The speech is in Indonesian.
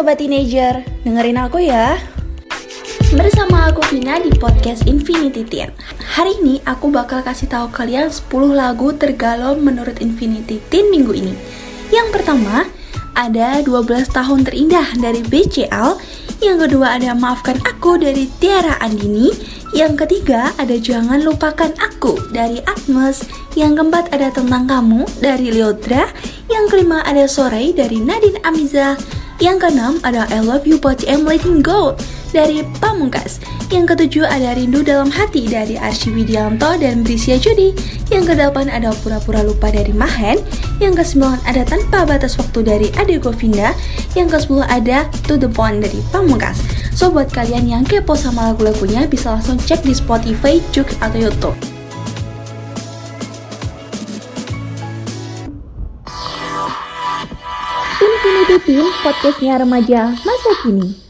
Sobat Teenager, dengerin aku ya. Bersama aku Vina di podcast Infinity Teen. Hari ini aku bakal kasih tahu kalian 10 lagu tergalau menurut Infinity Teen minggu ini. Yang pertama, ada 12 tahun terindah dari BCL Yang kedua ada Maafkan Aku dari Tiara Andini. Yang ketiga ada Jangan Lupakan Aku dari Atmos. Yang keempat ada Tentang Kamu dari Leodra. Yang kelima ada Sore dari Nadine Amiza yang keenam ada I Love You But I'm Letting Go dari Pamungkas. Yang ketujuh ada Rindu Dalam Hati dari Arsy Widianto dan Brisia Judi. Yang kedelapan ada Pura-Pura Lupa dari Mahen. Yang kesembilan ada Tanpa Batas Waktu dari Ade Govinda. Yang kesepuluh ada To The Point dari Pamungkas. So buat kalian yang kepo sama lagu-lagunya bisa langsung cek di Spotify, Juk, atau Youtube. Infinity Team, podcastnya remaja masa kini.